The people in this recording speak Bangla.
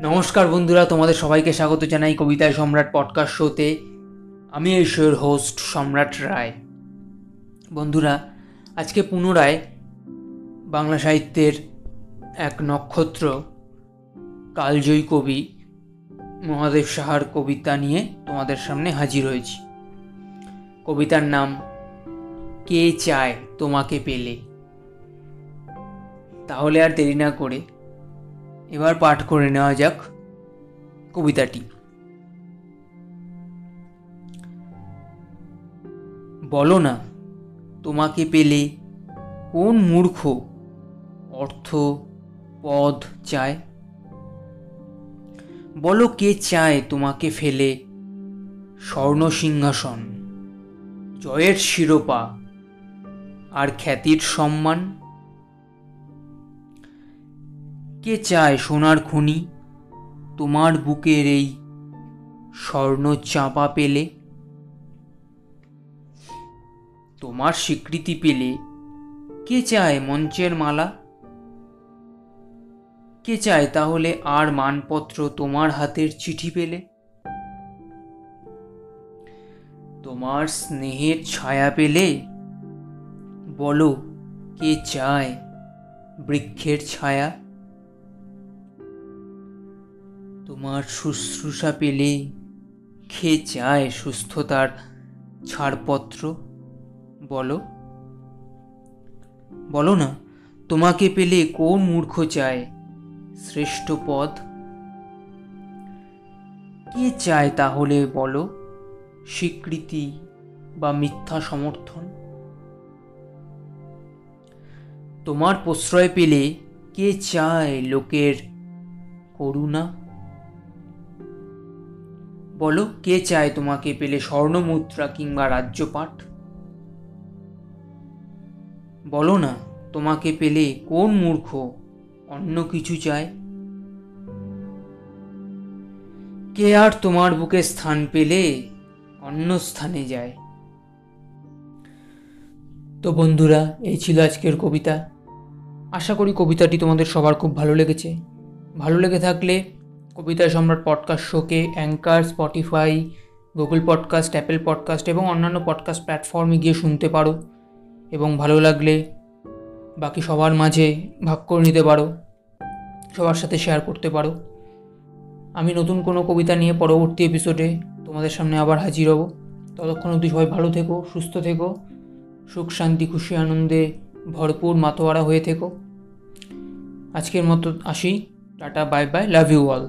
নমস্কার বন্ধুরা, তোমাদের সবাইকে স্বাগত জানাই কবিতায় সম্রাট পডকাস্ট শোতে আমি এই শোয়ের হোস্ট সম্রাট রায়। বন্ধুরা, আজকে পুনরায় বাংলা সাহিত্যের এক নক্ষত্র, কালজয়ী কবি, মহাদেব সাহার কবিতা নিয়ে তোমাদের সামনে হাজির হয়েছি। কবিতার নাম, কে চায় তোমাকে পেলে? তাহলে আর দেরি না করে এবার পাঠ করে নেওয়া যাক কবিতাটি। বলো না, তোমাকে পেলে কোন মূর্খ অর্থ পদ চায়? বলো কে চায় তোমাকে ফেলে স্বর্ণ সিংহাসন, জয়ের শিরোপা আর খ্যাতির সম্মান? কে চায় সোনার খনি? তোমার বুকের এই স্বর্ণ চাপা পেলে? তোমার স্বীকৃতি পেলে কে চায় মঞ্চের মালা? কে চায় তাহলে আর মানপত্র তোমার হাতের চিঠি পেলে? তোমার স্নেহের ছায়া পেলে? বলো, কে চায় বৃক্ষের ছায়া? তোমার শুশ্রূষা পেলে খে চায় সুস্থতার ছাড়পত্র? বলো। বলো না, তোমাকে পেলে কোন মূর্খ চায় শ্রেষ্ঠ পদ? কে চায় তাহলে বলো, স্বীকৃতি বা মিথ্যা সমর্থন? তোমার প্রশ্রয় পেলে কে চায় লোকের করুণা? বলো, কে চায় তোমাকে পেলে স্বর্ণমুদ্রা কিংবা রাজ্যপাঠ বলো না, তোমাকে পেলে কোন মূর্খ অন্য কিছু চায়? কে আর তোমার বুকে স্থান পেলে অন্য স্থানে যায়? তো বন্ধুরা, এই ছিল আজকের কবিতা। আশা করি কবিতাটি তোমাদের সবার খুব ভালো লেগেছে। ভালো লেগে থাকলে কবিতা সম্রাট পডকাস্ট শোকে Anchor Spotify Google podcast Apple podcast এবং অন্যান্য পডকাস্ট প্ল্যাটফর্মে গিয়ে শুনতে পারো। এবং ভালো লাগলে বাকি সবার মাঝে ভাগ করে নিতে পারো। সবার সাথে শেয়ার করতে পারো। আমি নতুন কোনো কবিতা নিয়ে পরবর্তী এপিসোডে তোমাদের সামনে আবার হাজির হব। ততক্ষণ অবধি সবাই ভালো থেকো, সুস্থ থেকো, সুখ, শান্তি, খুশি, আনন্দে ভরপুর, মাতোয়ারা হয়ে থেকো। আজকের মতো আসি। Tata bye bye love you all